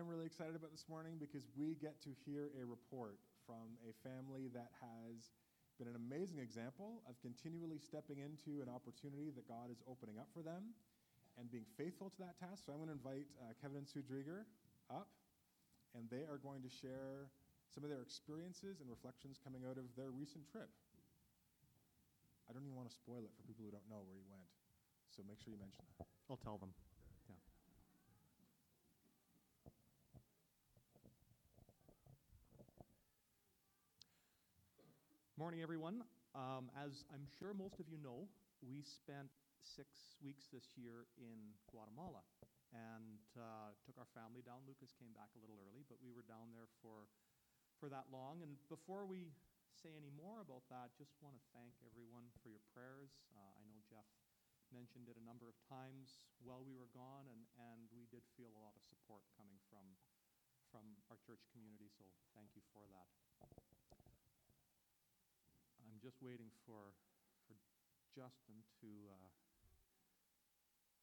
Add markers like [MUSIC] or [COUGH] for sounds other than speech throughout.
am really excited about this morning because we get to hear a report from a family that has been an amazing example of continually stepping into an opportunity that God is opening up for them and being faithful to that task. So I'm going to invite uh, Kevin and Sue Drieger up, and they are going to share some of their experiences and reflections coming out of their recent trip. I don't even want to spoil it for people who don't know where you went, so make sure you mention that. I'll tell them. Yeah. Good morning, everyone. Um, as I'm sure most of you know, we spent six weeks this year in Guatemala and uh, took our family down. Lucas came back a little early, but we were down there for, for that long. And before we say any more about that, just want to thank everyone for your prayers. Uh, I know Jeff mentioned it a number of times while we were gone, and, and we did feel a lot of support coming from, from our church community, so thank you for that. Just waiting for, for Justin to uh,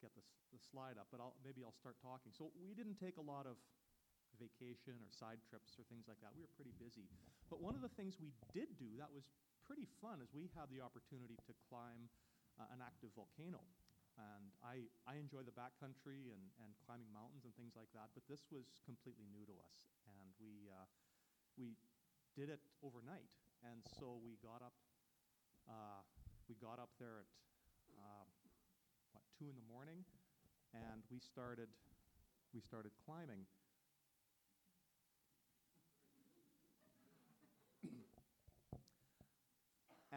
get the, the slide up, but I'll, maybe I'll start talking. So we didn't take a lot of vacation or side trips or things like that. We were pretty busy. But one of the things we did do that was pretty fun is we had the opportunity to climb uh, an active volcano. And I, I enjoy the backcountry and, and climbing mountains and things like that, but this was completely new to us. And we, uh, we did it overnight. And so we got up, uh, we got up there at, uh, what, 2 in the morning, and we started, we started climbing.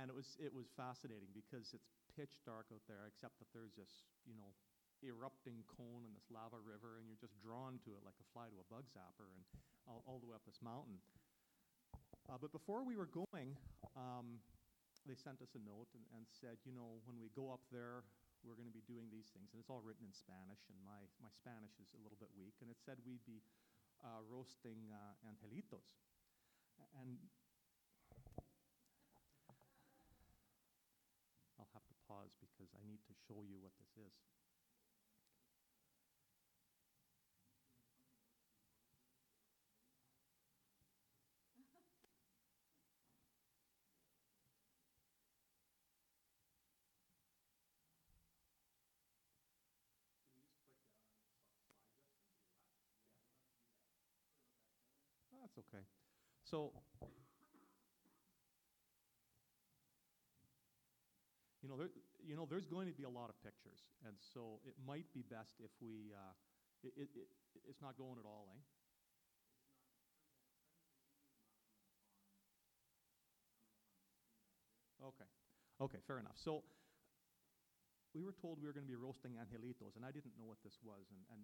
and it was, it was fascinating because it's pitch dark out there, except that there's this, you know, erupting cone and this lava river, and you're just drawn to it like a fly to a bug zapper, and all, all the way up this mountain. Uh, but before we were going, um, they sent us a note and, and, said, you know, when we go up there, we're going to be doing these things. And it's all written in Spanish, and my, my Spanish is a little bit weak. And it said we'd be uh, roasting uh, angelitos. And I'll have to pause because I need to show you what this is. That's okay. So, you know, there, you know, there's going to be a lot of pictures, and so it might be best if we, uh, it, it, it, it's not going at all, eh? Okay. Okay, fair enough. So we were told we were going to be roasting angelitos, and I didn't know what this was, and, and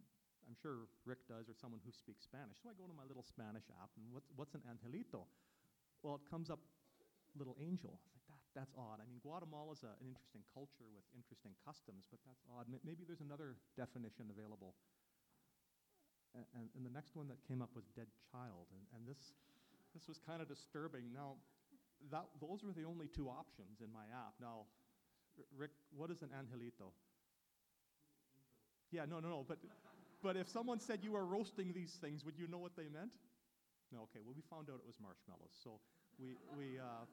I'm sure Rick does, or someone who speaks Spanish. So I go to my little Spanish app, and what's, what's an angelito? Well, it comes up little angel. I was like, that, that's odd. I mean, Guatemala is an interesting culture with interesting customs, but that's odd. Maybe there's another definition available. And, and, and the next one that came up was dead child, and, and this, this was kind of disturbing. Now, that, those were the only two options in my app. Now, Rick, what is an angelito? Yeah, no, no, no, but but if someone said you were roasting these things, would you know what they meant? No, okay, well, we found out it was marshmallows. So we, we uh,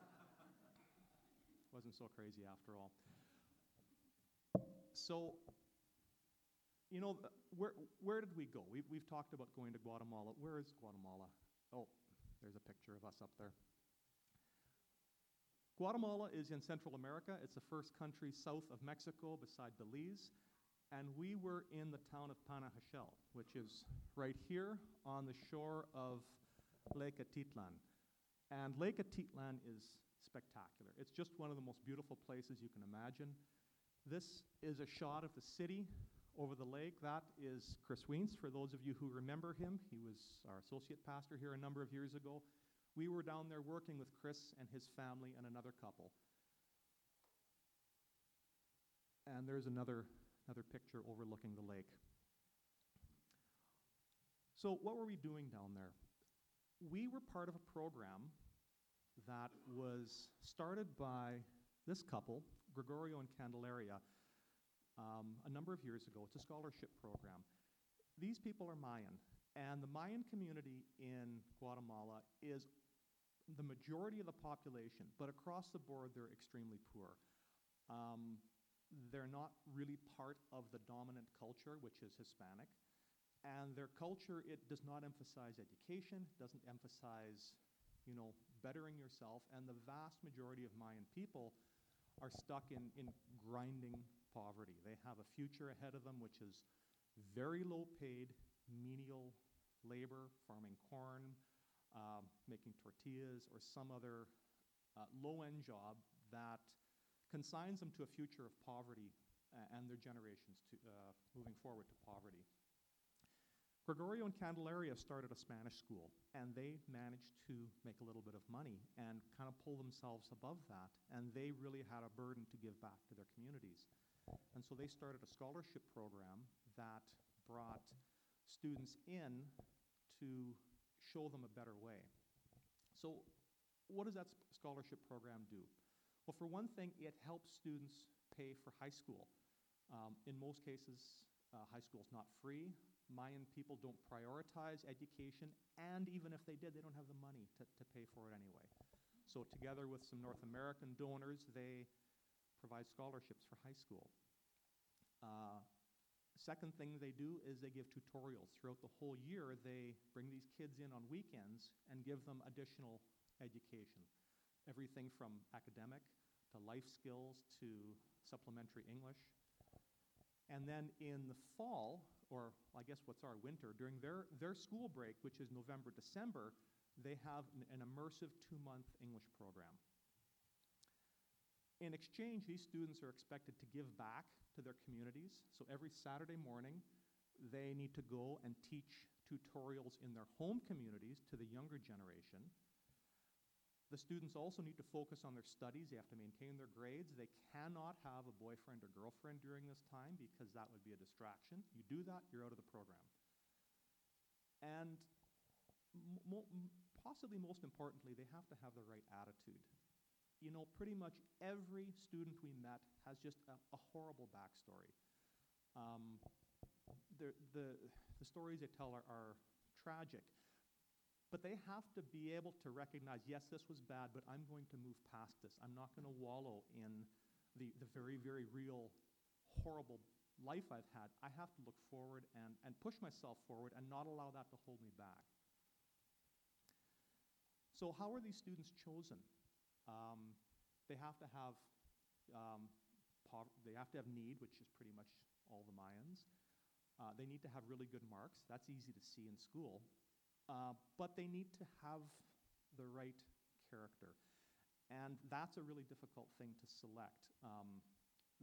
wasn't so crazy after all. So, you know, where, where did we go? We, we've talked about going to Guatemala. Where is Guatemala? Oh, there's a picture of us up there. Guatemala is in Central America. It's the first country south of Mexico beside Belize and we were in the town of Panajachel, which is right here on the shore of Lake Atitlan. And Lake Atitlan is spectacular. It's just one of the most beautiful places you can imagine. This is a shot of the city over the lake. That is Chris Wiens, for those of you who remember him. He was our associate pastor here a number of years ago. We were down there working with Chris and his family and another couple. And there's another another picture overlooking the lake. So, what were we doing down there? We were part of a program that was started by this couple, Gregorio and Candelaria, um, a number of years ago. It's a scholarship program. These people are Mayan, And the Mayan community in Guatemala is the majority of the population, but across the board, they're extremely poor. Um, they're not really part of the dominant culture, which is Hispanic. And their culture, it does not emphasize education, doesn't emphasize, you know, bettering yourself. And the vast majority of Mayan people are stuck in, in grinding poverty. They have a future ahead of them, which is very low paid, menial labor, farming corn, um, making tortillas, or some other uh, low end job that consigns them to a future of poverty uh, and their generations to, uh, moving forward to poverty. Gregorio and Candelaria started a Spanish school, and they managed to make a little bit of money and kind of pull themselves above that. And they really had a burden to give back to their communities. And so they started a scholarship program that brought students in to show them a better way. So, what does that scholarship program do? Well, for one thing, it helps students pay for high school. Um, in most cases, uh, high school is not free. Mayan people don't prioritize education, and even if they did, they don't have the money to, to pay for it anyway. So, together with some North American donors, they provide scholarships for high school. Uh, second thing they do is they give tutorials. Throughout the whole year, they bring these kids in on weekends and give them additional education. Everything from academic to life skills to supplementary English. And then in the fall, or I guess what's our winter, during their, their school break, which is November, December, they have an, an immersive two month English program. In exchange, these students are expected to give back to their communities. So every Saturday morning, they need to go and teach tutorials in their home communities to the younger generation. The students also need to focus on their studies. They have to maintain their grades. They cannot have a boyfriend or girlfriend during this time because that would be a distraction. You do that, you're out of the program. And possibly most importantly, they have to have the right attitude. You know, pretty much every student we met has just a, a horrible backstory. Um, the, the, the stories they tell are, are tragic. But they have to be able to recognize, yes, this was bad, but I'm going to move past this. I'm not going to wallow in the, the very, very real, horrible life I've had. I have to look forward and, and push myself forward and not allow that to hold me back. So, how are these students chosen? Um, they have to have um, they have to have need, which is pretty much all the Mayans. Uh, they need to have really good marks. That's easy to see in school. Uh, but they need to have the right character. And that's a really difficult thing to select. Um,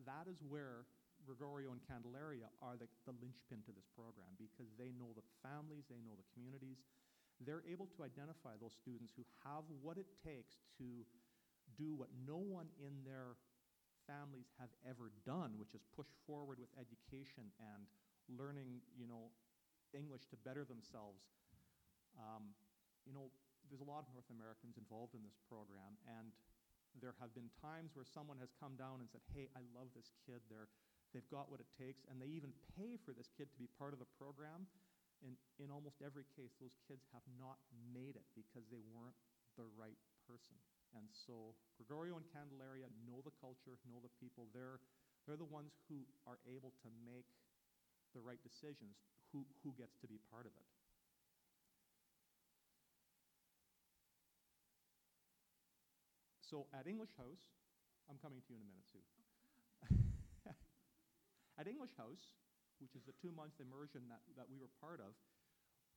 that is where Gregorio and Candelaria are the, the linchpin to this program because they know the families, they know the communities. They're able to identify those students who have what it takes to do what no one in their families have ever done, which is push forward with education and learning, you know, English to better themselves um, you know, there's a lot of North Americans involved in this program, and there have been times where someone has come down and said, hey, I love this kid. They're, they've got what it takes, and they even pay for this kid to be part of the program. And in almost every case, those kids have not made it because they weren't the right person. And so Gregorio and Candelaria know the culture, know the people. They're, they're the ones who are able to make the right decisions, who, who gets to be part of it. So at English House, I'm coming to you in a minute, Sue. [LAUGHS] at English House, which is the two month immersion that, that we were part of,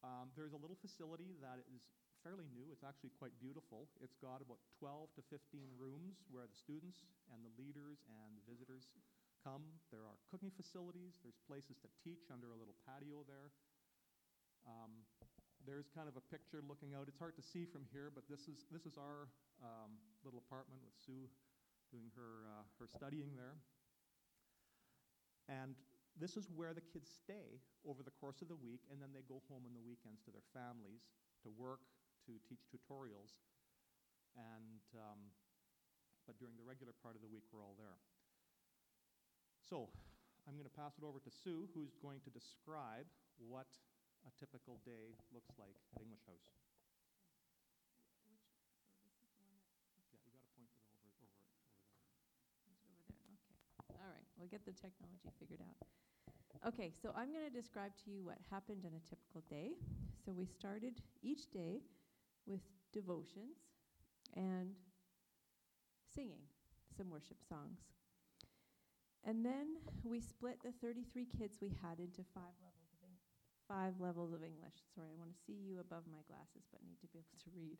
um, there's a little facility that is fairly new. It's actually quite beautiful. It's got about 12 to 15 rooms where the students and the leaders and the visitors come. There are cooking facilities, there's places to teach under a little patio there. Um, there's kind of a picture looking out. It's hard to see from here, but this is, this is our um, little apartment with Sue doing her, uh, her studying there. And this is where the kids stay over the course of the week, and then they go home on the weekends to their families to work, to teach tutorials. And, um, but during the regular part of the week, we're all there. So I'm going to pass it over to Sue, who's going to describe what a typical day looks like at English House. Oh, yeah, you got to point it over, over, over there. Is it over there? Okay. All right, we'll get the technology figured out. Okay, so I'm going to describe to you what happened on a typical day. So we started each day with devotions and singing some worship songs. And then we split the 33 kids we had into five levels five levels of English. Sorry, I want to see you above my glasses, but need to be able to read.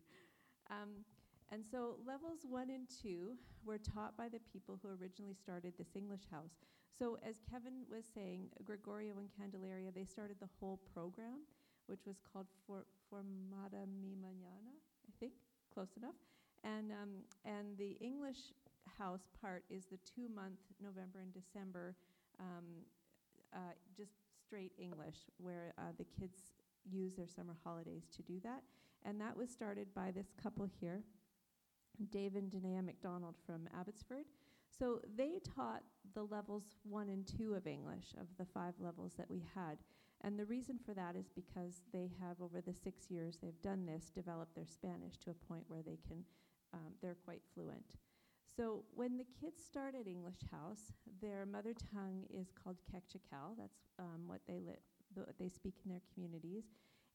Um, and so levels one and two were taught by the people who originally started this English house. So as Kevin was saying, Gregorio and Candelaria, they started the whole program, which was called For- Formata Mi Mañana, I think, close enough. And, um, and the English house part is the two-month November and December, um, uh, just straight English, where uh, the kids use their summer holidays to do that. And that was started by this couple here, Dave and Danae McDonald from Abbotsford. So they taught the levels one and two of English, of the five levels that we had. And the reason for that is because they have, over the six years they've done this, developed their Spanish to a point where they can, um, they're quite fluent. So when the kids start at English House, their mother tongue is called Quechua That's um, what they li- the, they speak in their communities,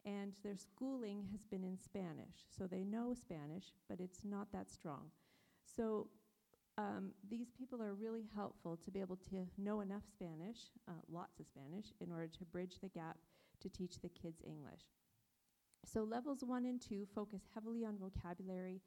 and their schooling has been in Spanish. So they know Spanish, but it's not that strong. So um, these people are really helpful to be able to know enough Spanish, uh, lots of Spanish, in order to bridge the gap to teach the kids English. So levels one and two focus heavily on vocabulary.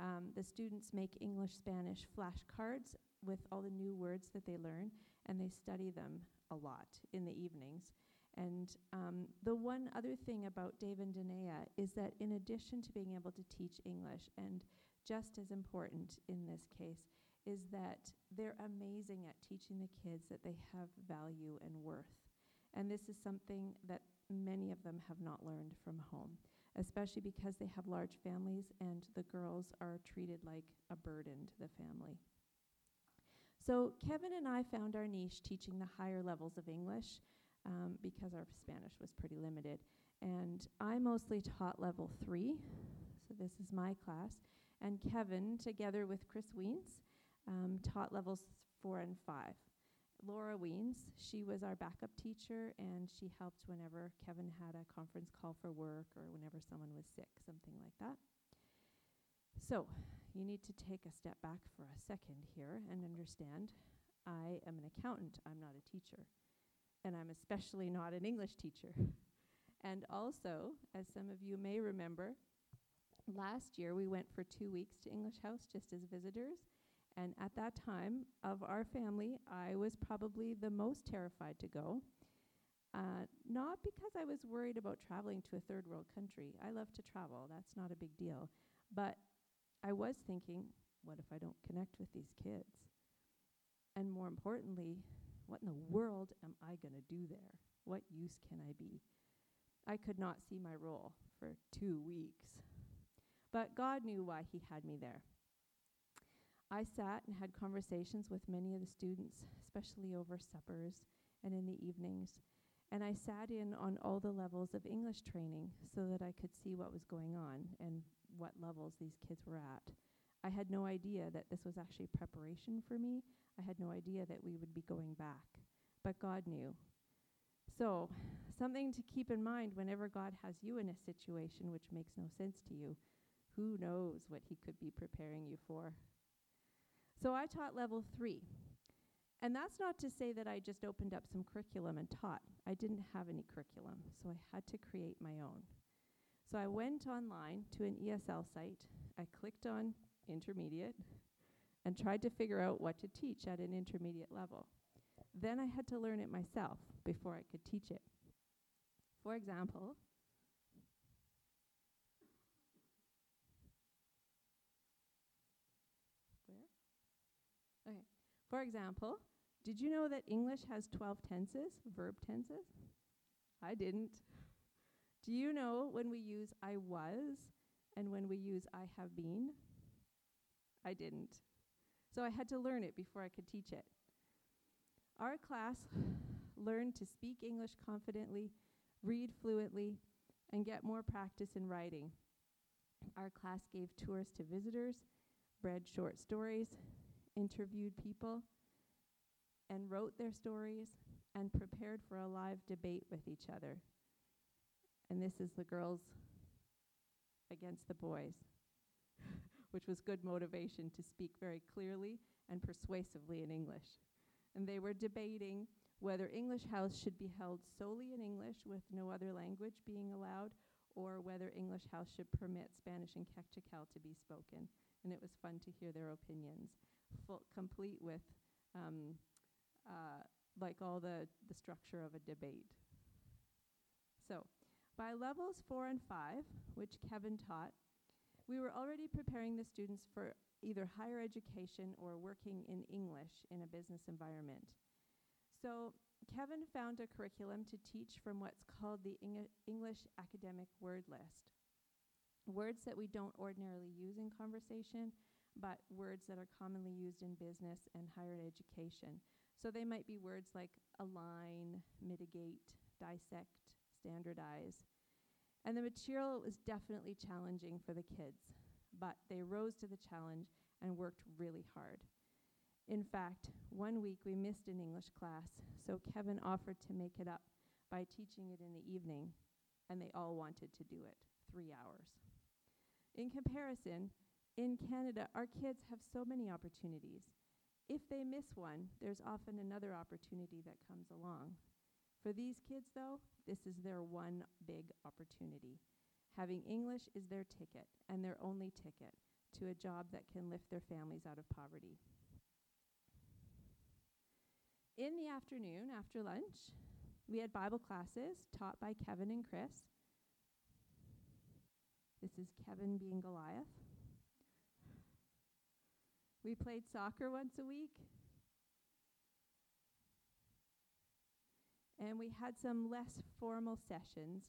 Um, the students make English Spanish flashcards with all the new words that they learn, and they study them a lot in the evenings. And um, the one other thing about Dave and Danae is that in addition to being able to teach English, and just as important in this case, is that they're amazing at teaching the kids that they have value and worth. And this is something that many of them have not learned from home, especially because they have large families and the girls are treated like a burden to the family. So, Kevin and I found our niche teaching the higher levels of English um, because our Spanish was pretty limited. And I mostly taught level three, so this is my class. And Kevin, together with Chris Wiens, um, taught levels four and five. Laura Wiens, she was our backup teacher, and she helped whenever Kevin had a conference call for work or whenever someone was sick, something like that. So, you need to take a step back for a second here and understand I am an accountant, I'm not a teacher. And I'm especially not an English teacher. [LAUGHS] and also, as some of you may remember, last year we went for two weeks to English House just as visitors. And at that time of our family, I was probably the most terrified to go. Uh, not because I was worried about traveling to a third world country. I love to travel, that's not a big deal. But I was thinking, what if I don't connect with these kids? And more importantly, what in the world am I going to do there? What use can I be? I could not see my role for two weeks. But God knew why He had me there. I sat and had conversations with many of the students, especially over suppers and in the evenings. And I sat in on all the levels of English training so that I could see what was going on and what levels these kids were at. I had no idea that this was actually preparation for me. I had no idea that we would be going back. But God knew. So, something to keep in mind whenever God has you in a situation which makes no sense to you, who knows what He could be preparing you for? So, I taught level three. And that's not to say that I just opened up some curriculum and taught. I didn't have any curriculum, so I had to create my own. So I went online to an ESL site. I clicked on intermediate and tried to figure out what to teach at an intermediate level. Then I had to learn it myself before I could teach it. For example, where? Okay. For example, did you know that English has 12 tenses, verb tenses? I didn't. Do you know when we use I was and when we use I have been? I didn't. So I had to learn it before I could teach it. Our class learned to speak English confidently, read fluently, and get more practice in writing. Our class gave tours to visitors, read short stories, interviewed people, and wrote their stories and prepared for a live debate with each other. And this is the girls against the boys, [LAUGHS] which was good motivation to speak very clearly and persuasively in English. And they were debating whether English House should be held solely in English with no other language being allowed, or whether English House should permit Spanish and Kaqchikel to be spoken. And it was fun to hear their opinions, full, complete with um, uh, like all the, the structure of a debate. So, by levels four and five, which Kevin taught, we were already preparing the students for either higher education or working in English in a business environment. So, Kevin found a curriculum to teach from what's called the Eng- English Academic Word List. Words that we don't ordinarily use in conversation, but words that are commonly used in business and higher education. So they might be words like align, mitigate, dissect, standardize. And the material was definitely challenging for the kids, but they rose to the challenge and worked really hard. In fact, one week we missed an English class, so Kevin offered to make it up by teaching it in the evening, and they all wanted to do it three hours. In comparison, in Canada, our kids have so many opportunities. If they miss one, there's often another opportunity that comes along. For these kids, though, this is their one big opportunity. Having English is their ticket and their only ticket to a job that can lift their families out of poverty. In the afternoon, after lunch, we had Bible classes taught by Kevin and Chris. This is Kevin being Goliath. We played soccer once a week. And we had some less formal sessions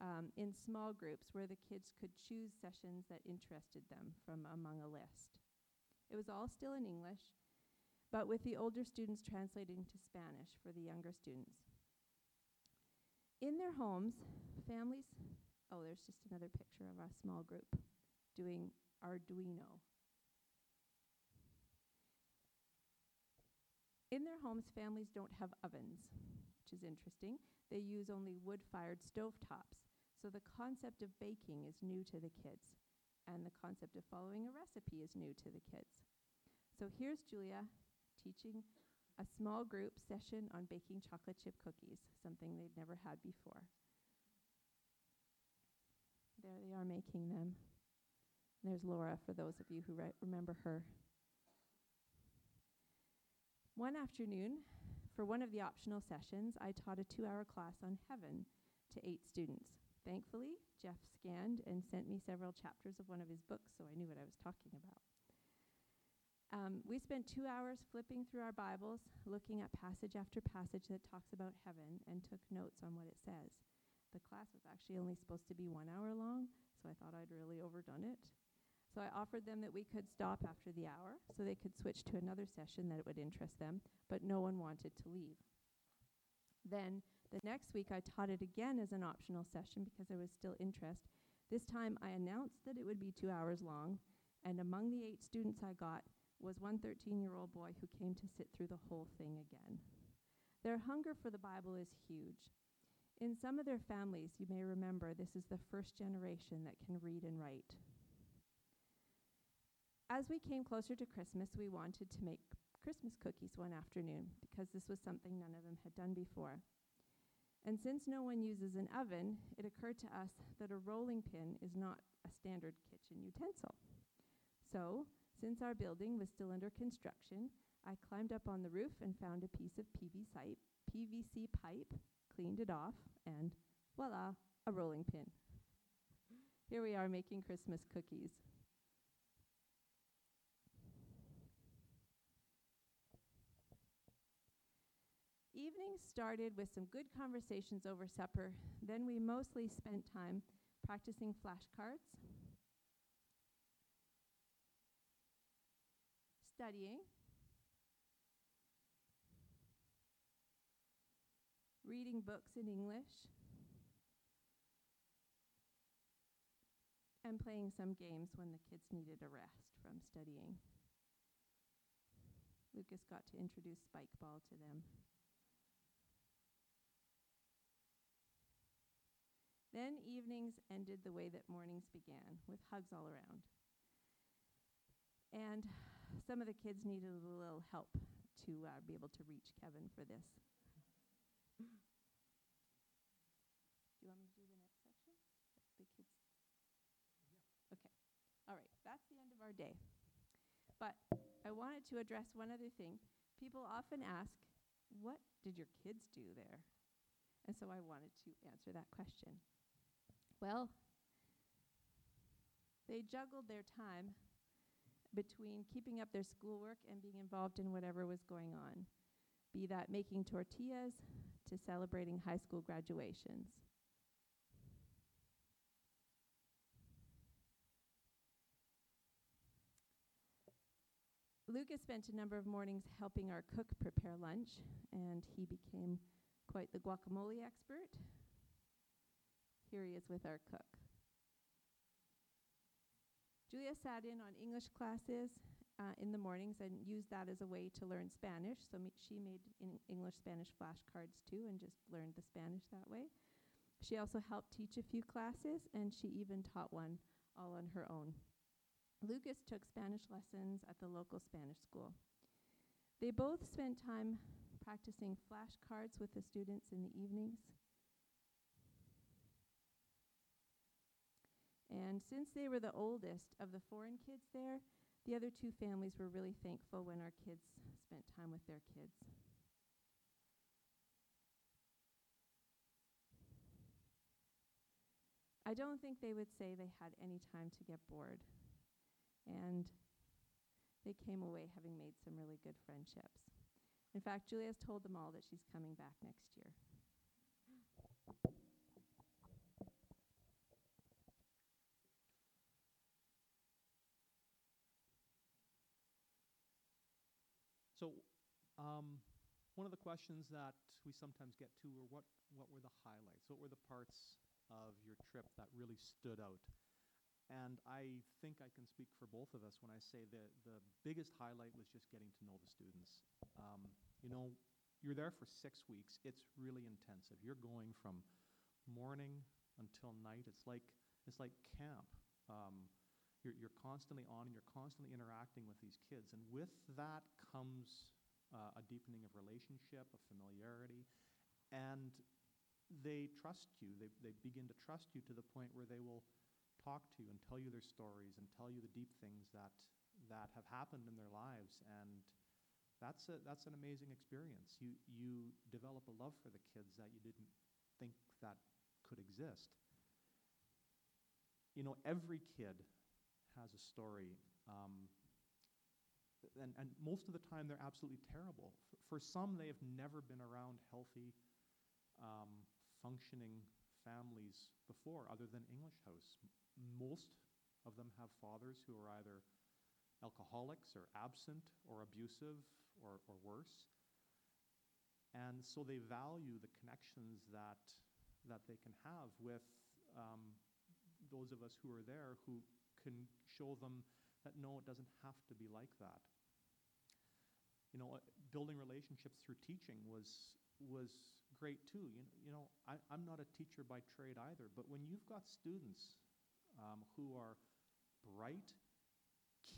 um, in small groups where the kids could choose sessions that interested them from among a list. It was all still in English, but with the older students translating to Spanish for the younger students. In their homes, families, oh, there's just another picture of our small group doing Arduino. In their homes, families don't have ovens, which is interesting. They use only wood fired stovetops. So the concept of baking is new to the kids, and the concept of following a recipe is new to the kids. So here's Julia teaching a small group session on baking chocolate chip cookies, something they'd never had before. There they are making them. There's Laura, for those of you who re- remember her. One afternoon, for one of the optional sessions, I taught a two hour class on heaven to eight students. Thankfully, Jeff scanned and sent me several chapters of one of his books, so I knew what I was talking about. Um, we spent two hours flipping through our Bibles, looking at passage after passage that talks about heaven, and took notes on what it says. The class was actually only supposed to be one hour long, so I thought I'd really overdone it. So I offered them that we could stop after the hour so they could switch to another session that would interest them, but no one wanted to leave. Then the next week I taught it again as an optional session because there was still interest. This time I announced that it would be two hours long, and among the eight students I got was one 13 year old boy who came to sit through the whole thing again. Their hunger for the Bible is huge. In some of their families, you may remember, this is the first generation that can read and write. As we came closer to Christmas, we wanted to make Christmas cookies one afternoon because this was something none of them had done before. And since no one uses an oven, it occurred to us that a rolling pin is not a standard kitchen utensil. So, since our building was still under construction, I climbed up on the roof and found a piece of PVC, pipe, cleaned it off, and voila, a rolling pin. Here we are making Christmas cookies. Evening started with some good conversations over supper. Then we mostly spent time practicing flashcards, studying, reading books in English, and playing some games when the kids needed a rest from studying. Lucas got to introduce spike ball to them. Then evenings ended the way that mornings began, with hugs all around. And some of the kids needed a little help to uh, be able to reach Kevin for this. do you want me to do the next section? The kids? Okay. All right. That's the end of our day. But I wanted to address one other thing. People often ask, what did your kids do there? And so I wanted to answer that question. Well, they juggled their time between keeping up their schoolwork and being involved in whatever was going on, be that making tortillas to celebrating high school graduations. Lucas spent a number of mornings helping our cook prepare lunch, and he became quite the guacamole expert. Here he is with our cook. Julia sat in on English classes uh, in the mornings and used that as a way to learn Spanish. So me, she made English Spanish flashcards too and just learned the Spanish that way. She also helped teach a few classes and she even taught one all on her own. Lucas took Spanish lessons at the local Spanish school. They both spent time practicing flashcards with the students in the evenings. And since they were the oldest of the foreign kids there, the other two families were really thankful when our kids spent time with their kids. I don't think they would say they had any time to get bored. And they came away having made some really good friendships. In fact, Julia's told them all that she's coming back next year. So, um, one of the questions that we sometimes get to are what, what were the highlights? What were the parts of your trip that really stood out? And I think I can speak for both of us when I say that the biggest highlight was just getting to know the students. Um, you know, you're there for six weeks. It's really intensive. You're going from morning until night. It's like it's like camp. Um, you're, you're constantly on and you're constantly interacting with these kids. And with that comes uh, a deepening of relationship, a familiarity, and they trust you. They, they begin to trust you to the point where they will talk to you and tell you their stories and tell you the deep things that, that have happened in their lives. And that's, a, that's an amazing experience. You, you develop a love for the kids that you didn't think that could exist. You know, every kid has a story. Um, and, and most of the time, they're absolutely terrible. For, for some, they have never been around healthy, um, functioning families before, other than English House. Most of them have fathers who are either alcoholics or absent or abusive or, or worse. And so they value the connections that, that they can have with um, those of us who are there who can show them that no, it doesn't have to be like that. You know, uh, building relationships through teaching was was great too. You, you know, I, am not a teacher by trade either, but when you've got students um, who are bright,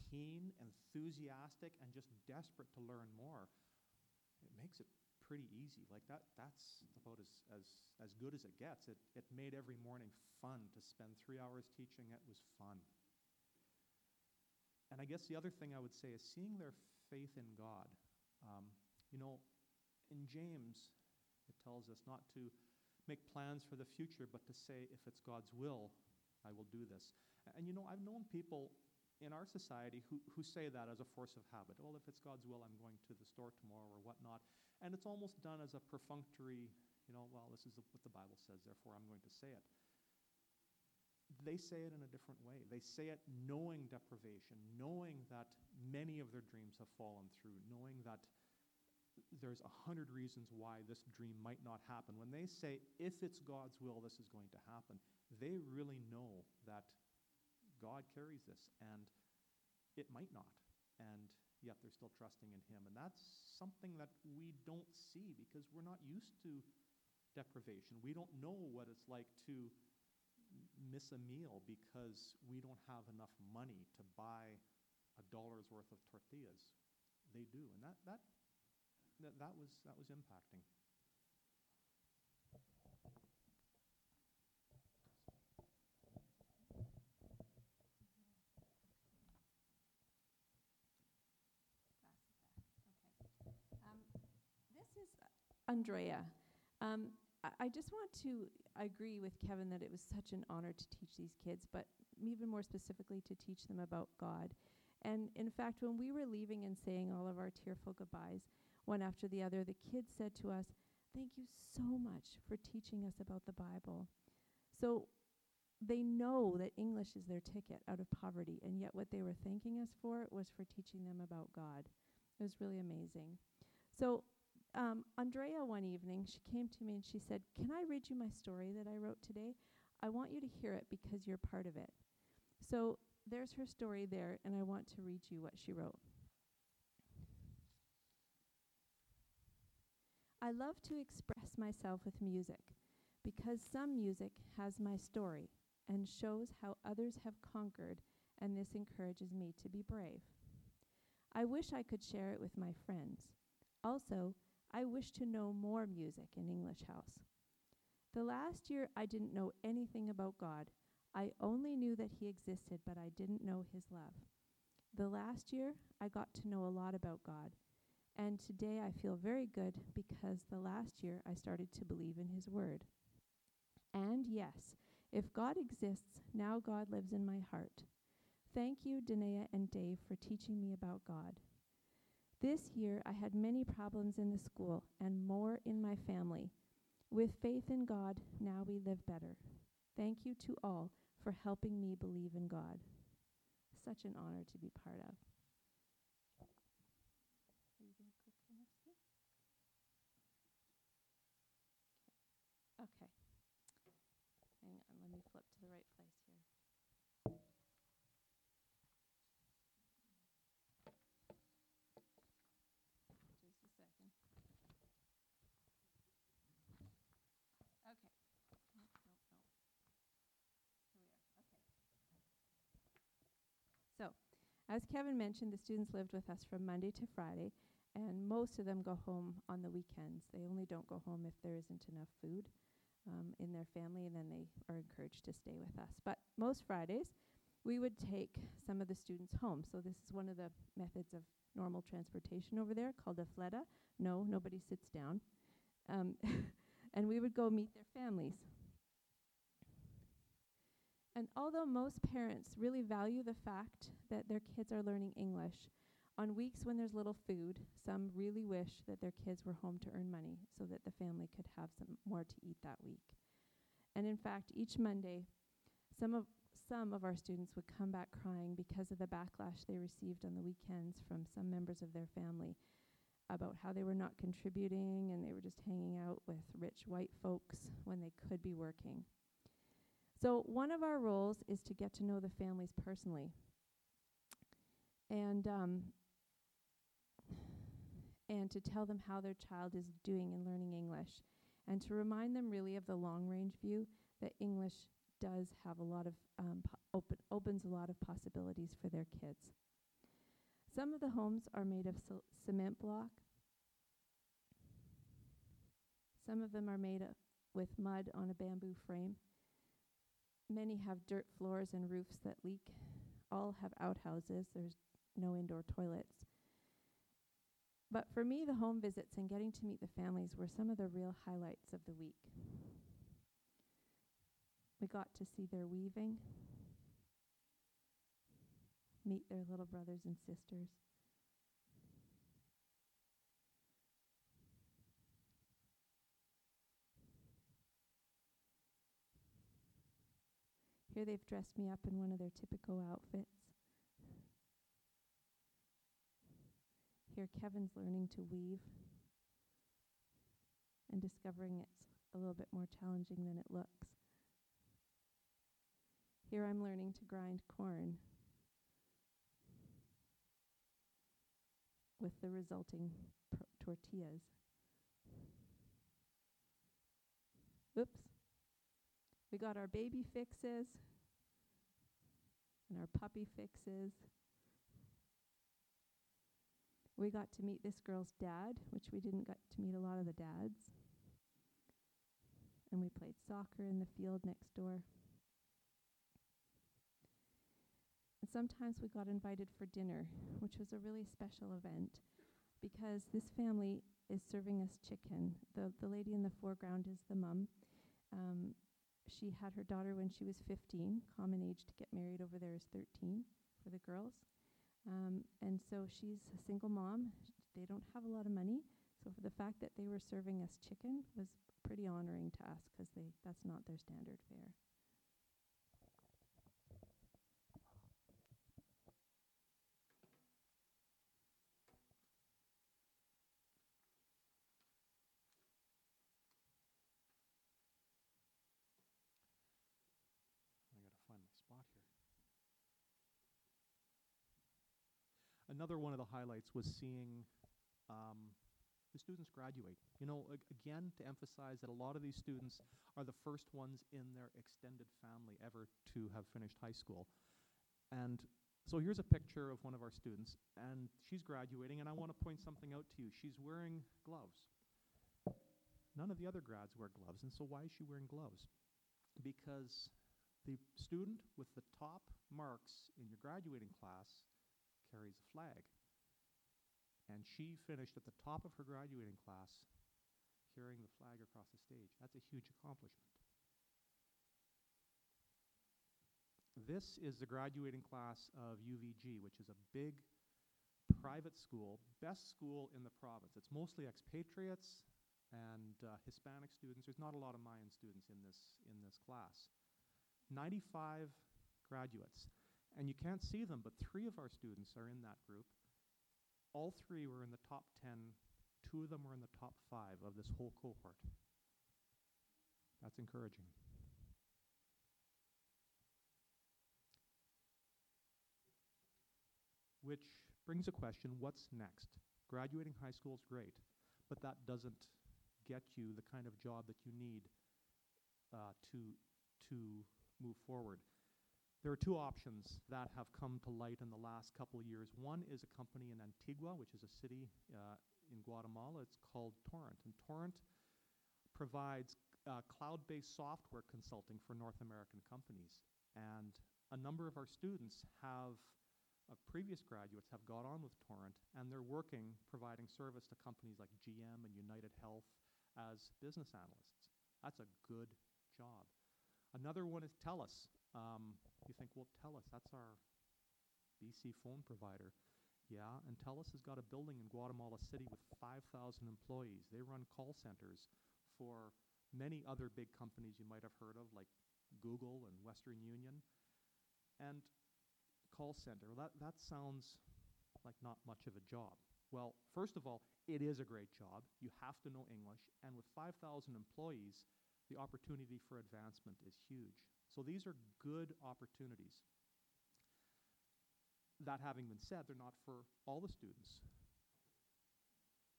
keen, enthusiastic, and just desperate to learn more, it makes it pretty easy. Like that, that's about as, as, as good as it gets. It, it made every morning fun to spend three hours teaching. It was fun. And I guess the other thing I would say is seeing their faith in God. Um, you know, in James, it tells us not to make plans for the future, but to say, if it's God's will, I will do this. And you know, I've known people in our society who, who say that as a force of habit. Well, if it's God's will, I'm going to the store tomorrow or whatnot. And it's almost done as a perfunctory, you know, well, this is what the Bible says, therefore I'm going to say it they say it in a different way. They say it knowing deprivation, knowing that many of their dreams have fallen through, knowing that there's a hundred reasons why this dream might not happen. When they say, if it's God's will, this is going to happen, they really know that God carries this, and it might not. And yet they're still trusting in Him. And that's something that we don't see because we're not used to deprivation. We don't know what it's like to miss a meal because we don't have enough money to buy a dollar's worth of tortillas. They do, and that that that, that was that was impacting. Um, this is Andrea. Um, I, just want to agree with Kevin that it was such an honor to teach these kids, but even more specifically to teach them about God. And in fact, when we were leaving and saying all of our tearful goodbyes, one after the other, the kids said to us, Thank you so much for teaching us about the Bible. So they know that English is their ticket out of poverty, and yet what they were thanking us for was for teaching them about God. It was really amazing. So, um, Andrea, one evening, she came to me and she said, Can I read you my story that I wrote today? I want you to hear it because you're part of it. So, there's her story there, and I want to read you what she wrote. I love to express myself with music because some music has my story and shows how others have conquered, and this encourages me to be brave. I wish I could share it with my friends. Also, I wish to know more music in English House. The last year, I didn't know anything about God. I only knew that He existed, but I didn't know His love. The last year, I got to know a lot about God. And today I feel very good because the last year I started to believe in His Word. And yes, if God exists, now God lives in my heart. Thank you, Danae and Dave, for teaching me about God. This year, I had many problems in the school and more in my family. With faith in God, now we live better. Thank you to all for helping me believe in God. Such an honor to be part of. Okay. Hang on, let me flip to the right place here. Just a second. Okay. Nope, nope, nope. Here we are. Okay. So, as Kevin mentioned, the students lived with us from Monday to Friday, and most of them go home on the weekends. They only don't go home if there isn't enough food um, in their family, and then they are encouraged to stay with us. But most Fridays, we would take some of the students home. So this is one of the methods of normal transportation over there called a fleta. No, nobody sits down. Um, [LAUGHS] and we would go meet their families. And although most parents really value the fact that their kids are learning English, on weeks when there's little food, some really wish that their kids were home to earn money so that the family could have some more to eat that week. And in fact, each Monday, some of some of our students would come back crying because of the backlash they received on the weekends from some members of their family about how they were not contributing and they were just hanging out with rich white folks when they could be working. So, one of our roles is to get to know the families personally. And um, and to tell them how their child is doing in learning English, and to remind them really of the long range view that English does have a lot of um, po- open, opens a lot of possibilities for their kids. Some of the homes are made of c- cement block. Some of them are made of, with mud on a bamboo frame. Many have dirt floors and roofs that leak. All have outhouses. There's no indoor toilets. But for me, the home visits and getting to meet the families were some of the real highlights of the week. We got to see their weaving, meet their little brothers and sisters. Here they've dressed me up in one of their typical outfits. Here Kevin's learning to weave and discovering it's a little bit more challenging than it looks. Here I'm learning to grind corn with the resulting tortillas. Oops. We got our baby fixes and our puppy fixes. We got to meet this girl's dad, which we didn't get to meet a lot of the dads. And we played soccer in the field next door. And sometimes we got invited for dinner, which was a really special event because this family is serving us chicken. The, the lady in the foreground is the mum. Um, she had her daughter when she was 15. Common age to get married over there is 13 for the girls. Um, and so she's a single mom. They don't have a lot of money. So for the fact that they were serving us chicken was pretty honoring to us because they that's not their standard fare. I gotta find my spot here. Another one of the highlights was seeing um, the students graduate. You know, ag- again, to emphasize that a lot of these students are the first ones in their extended family ever to have finished high school. And so here's a picture of one of our students, and she's graduating, and I want to point something out to you. She's wearing gloves. None of the other grads wear gloves, and so why is she wearing gloves? Because the student with the top marks in your graduating class carries a flag. And she finished at the top of her graduating class carrying the flag across the stage. That's a huge accomplishment. This is the graduating class of UVG, which is a big private school, best school in the province. It's mostly expatriates and uh, Hispanic students. There's not a lot of Mayan students in this in this class. 95 graduates. And you can't see them, but three of our students are in that group. All three were in the top 10. Two of them were in the top five of this whole cohort. That's encouraging. Which brings a question what's next? Graduating high school is great, but that doesn't get you the kind of job that you need uh, to, to move forward. There are two options that have come to light in the last couple of years. One is a company in Antigua, which is a city uh, in Guatemala. It's called Torrent. And Torrent provides uh, cloud based software consulting for North American companies. And a number of our students have, uh, previous graduates have got on with Torrent, and they're working providing service to companies like GM and United Health as business analysts. That's a good job. Another one is TELUS. Um, you think, well, TELUS, that's our BC phone provider. Yeah, and TELUS has got a building in Guatemala City with 5,000 employees. They run call centers for many other big companies you might have heard of, like Google and Western Union. And call center, well, that, that sounds like not much of a job. Well, first of all, it is a great job. You have to know English. And with 5,000 employees, the opportunity for advancement is huge. So these are good opportunities. That having been said, they're not for all the students.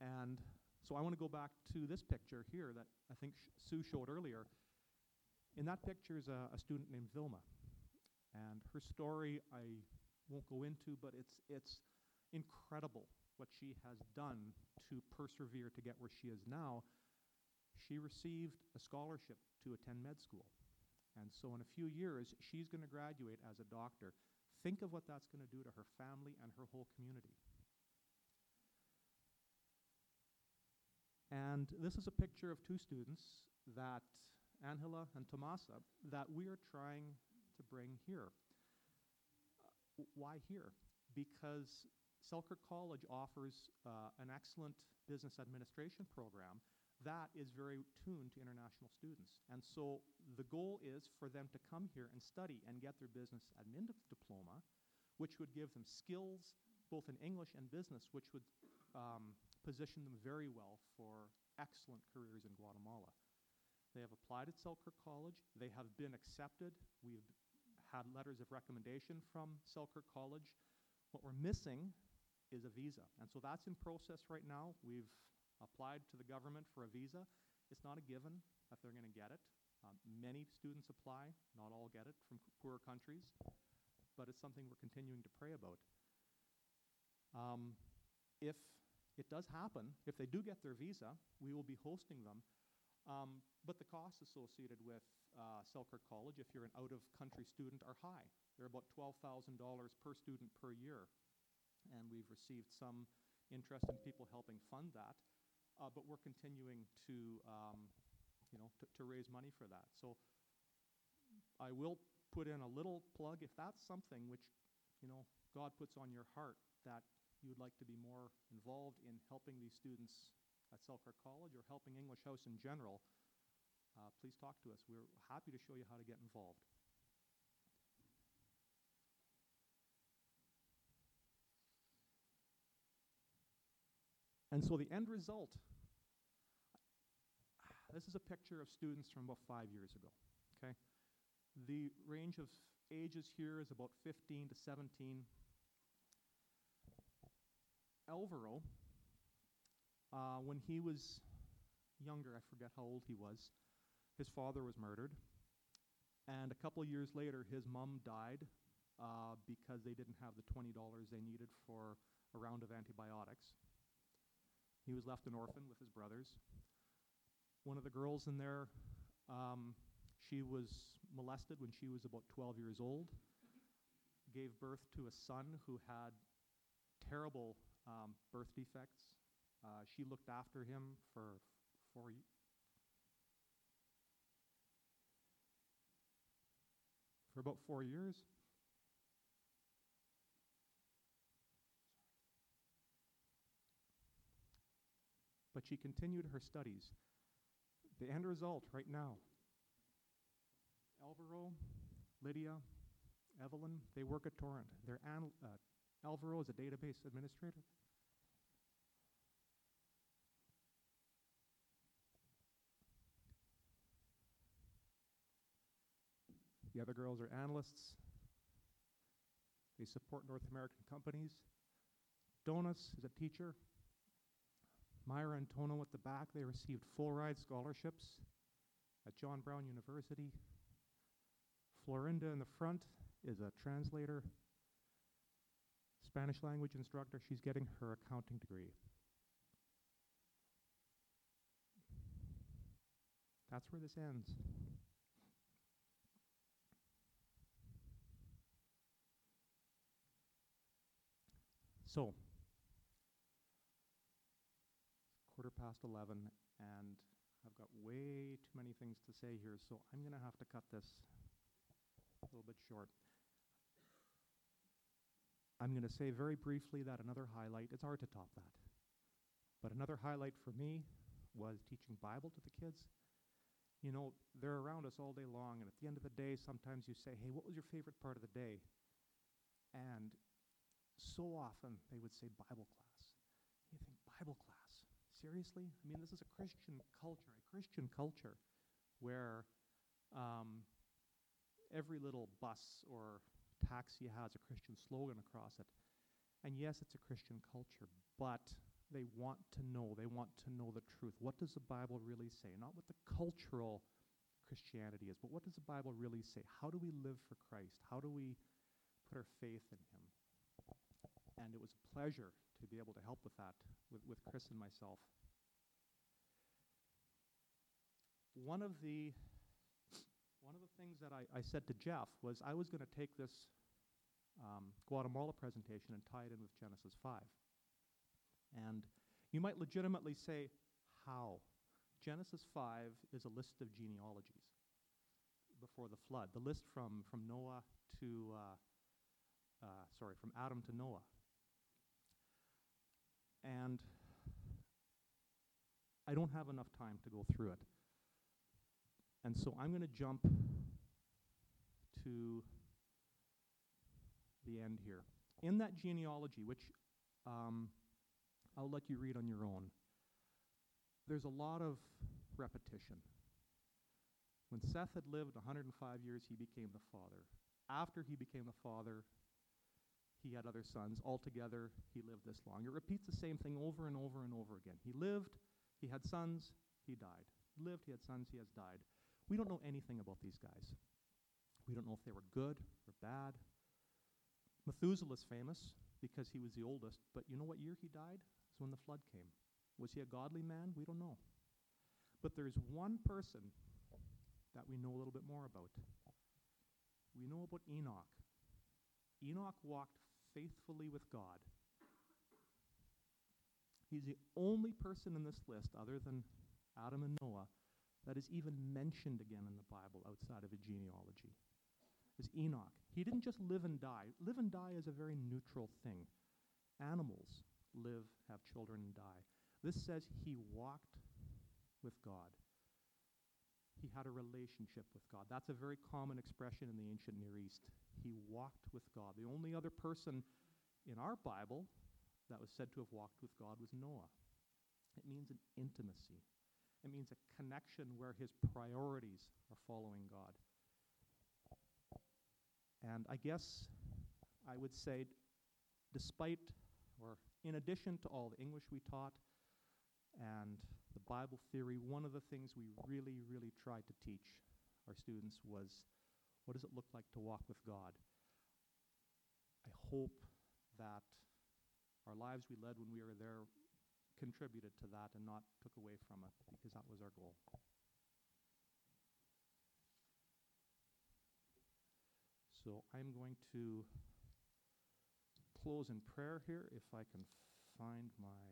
And so I want to go back to this picture here that I think sh- Sue showed earlier. In that picture is a, a student named Vilma. And her story I won't go into, but it's, it's incredible what she has done to persevere to get where she is now. She received a scholarship to attend med school. And so in a few years, she's going to graduate as a doctor. Think of what that's going to do to her family and her whole community. And this is a picture of two students that, Angela and Tomasa, that we are trying to bring here. Uh, why here? Because Selkirk College offers uh, an excellent business administration program that is very tuned to international students. And so the goal is for them to come here and study and get their business admin dip- diploma, which would give them skills both in English and business, which would um, position them very well for excellent careers in Guatemala. They have applied at Selkirk College. They have been accepted. We've had letters of recommendation from Selkirk College. What we're missing is a visa. And so that's in process right now. We've applied to the government for a visa. It's not a given that they're going to get it. Um, many students apply, not all get it from poorer countries, but it's something we're continuing to pray about. Um, if it does happen, if they do get their visa, we will be hosting them. Um, but the costs associated with uh, Selkirk College, if you're an out of country student, are high. They're about $12,000 per student per year. And we've received some interest in people helping fund that. Uh, but we're continuing to, um, you know, to, to raise money for that. So I will put in a little plug if that's something which, you know, God puts on your heart that you would like to be more involved in helping these students at Selkirk College or helping English House in general, uh, please talk to us. We're happy to show you how to get involved. And so the end result this is a picture of students from about five years ago. Okay, the range of ages here is about 15 to 17. Alvaro, uh, when he was younger, I forget how old he was, his father was murdered. And a couple years later, his mom died uh, because they didn't have the $20 they needed for a round of antibiotics. He was left an orphan with his brothers. One of the girls in there, um, she was molested when she was about 12 years old, gave birth to a son who had terrible um, birth defects. Uh, she looked after him for four for about four years. But she continued her studies. The end result, right now, Alvaro, Lydia, Evelyn, they work at Torrent. They're anal- uh, Alvaro is a database administrator. The other girls are analysts. They support North American companies. Donas is a teacher. Myra and Tono at the back, they received full ride scholarships at John Brown University. Florinda in the front is a translator, Spanish language instructor. She's getting her accounting degree. That's where this ends. So, quarter past 11, and I've got way too many things to say here, so I'm going to have to cut this a little bit short. I'm going to say very briefly that another highlight, it's hard to top that, but another highlight for me was teaching Bible to the kids. You know, they're around us all day long, and at the end of the day, sometimes you say, Hey, what was your favorite part of the day? And so often they would say Bible class. You think, Bible class? Seriously? I mean, this is a Christian culture, a Christian culture where um, every little bus or taxi has a Christian slogan across it. And yes, it's a Christian culture, but they want to know, they want to know the truth. What does the Bible really say? Not what the cultural Christianity is, but what does the Bible really say? How do we live for Christ? How do we put our faith in Him? And it was a pleasure to be able to help with that with, with Chris and myself. One of the one of the things that I, I said to Jeff was I was going to take this um, Guatemala presentation and tie it in with Genesis 5. And you might legitimately say, how? Genesis 5 is a list of genealogies before the flood, the list from, from Noah to, uh, uh, sorry, from Adam to Noah. And I don't have enough time to go through it. And so I'm going to jump to the end here. In that genealogy, which um, I'll let you read on your own, there's a lot of repetition. When Seth had lived 105 years, he became the father. after he became the father, he had other sons. Altogether, he lived this long. It repeats the same thing over and over and over again. He lived, he had sons, he died. He lived, he had sons, he has died. We don't know anything about these guys. We don't know if they were good or bad. Methuselah's famous because he was the oldest, but you know what year he died? It's when the flood came. Was he a godly man? We don't know. But there's one person that we know a little bit more about. We know about Enoch. Enoch walked faithfully with God. He's the only person in this list, other than Adam and Noah, that is even mentioned again in the Bible outside of a genealogy. Is Enoch. He didn't just live and die. Live and die is a very neutral thing. Animals live, have children, and die. This says he walked with God. He had a relationship with God. That's a very common expression in the ancient Near East. He walked with God. The only other person in our Bible that was said to have walked with God was Noah. It means an intimacy, it means a connection where his priorities are following God. And I guess I would say, despite or in addition to all the English we taught and the Bible theory, one of the things we really, really tried to teach our students was what does it look like to walk with God? I hope that our lives we led when we were there contributed to that and not took away from it because that was our goal. So I'm going to close in prayer here if I can find my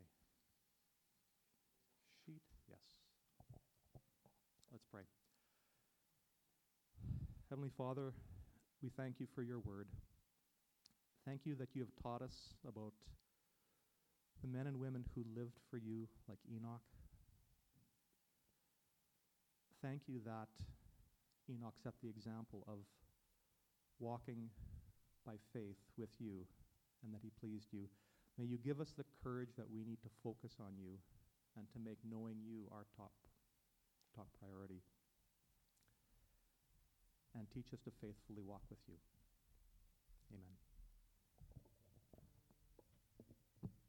sheet. Yes. Let's pray. Heavenly Father, we thank you for your word. Thank you that you have taught us about the men and women who lived for you, like Enoch. Thank you that Enoch set the example of walking by faith with you and that he pleased you. May you give us the courage that we need to focus on you and to make knowing you our top, top priority. And teach us to faithfully walk with you.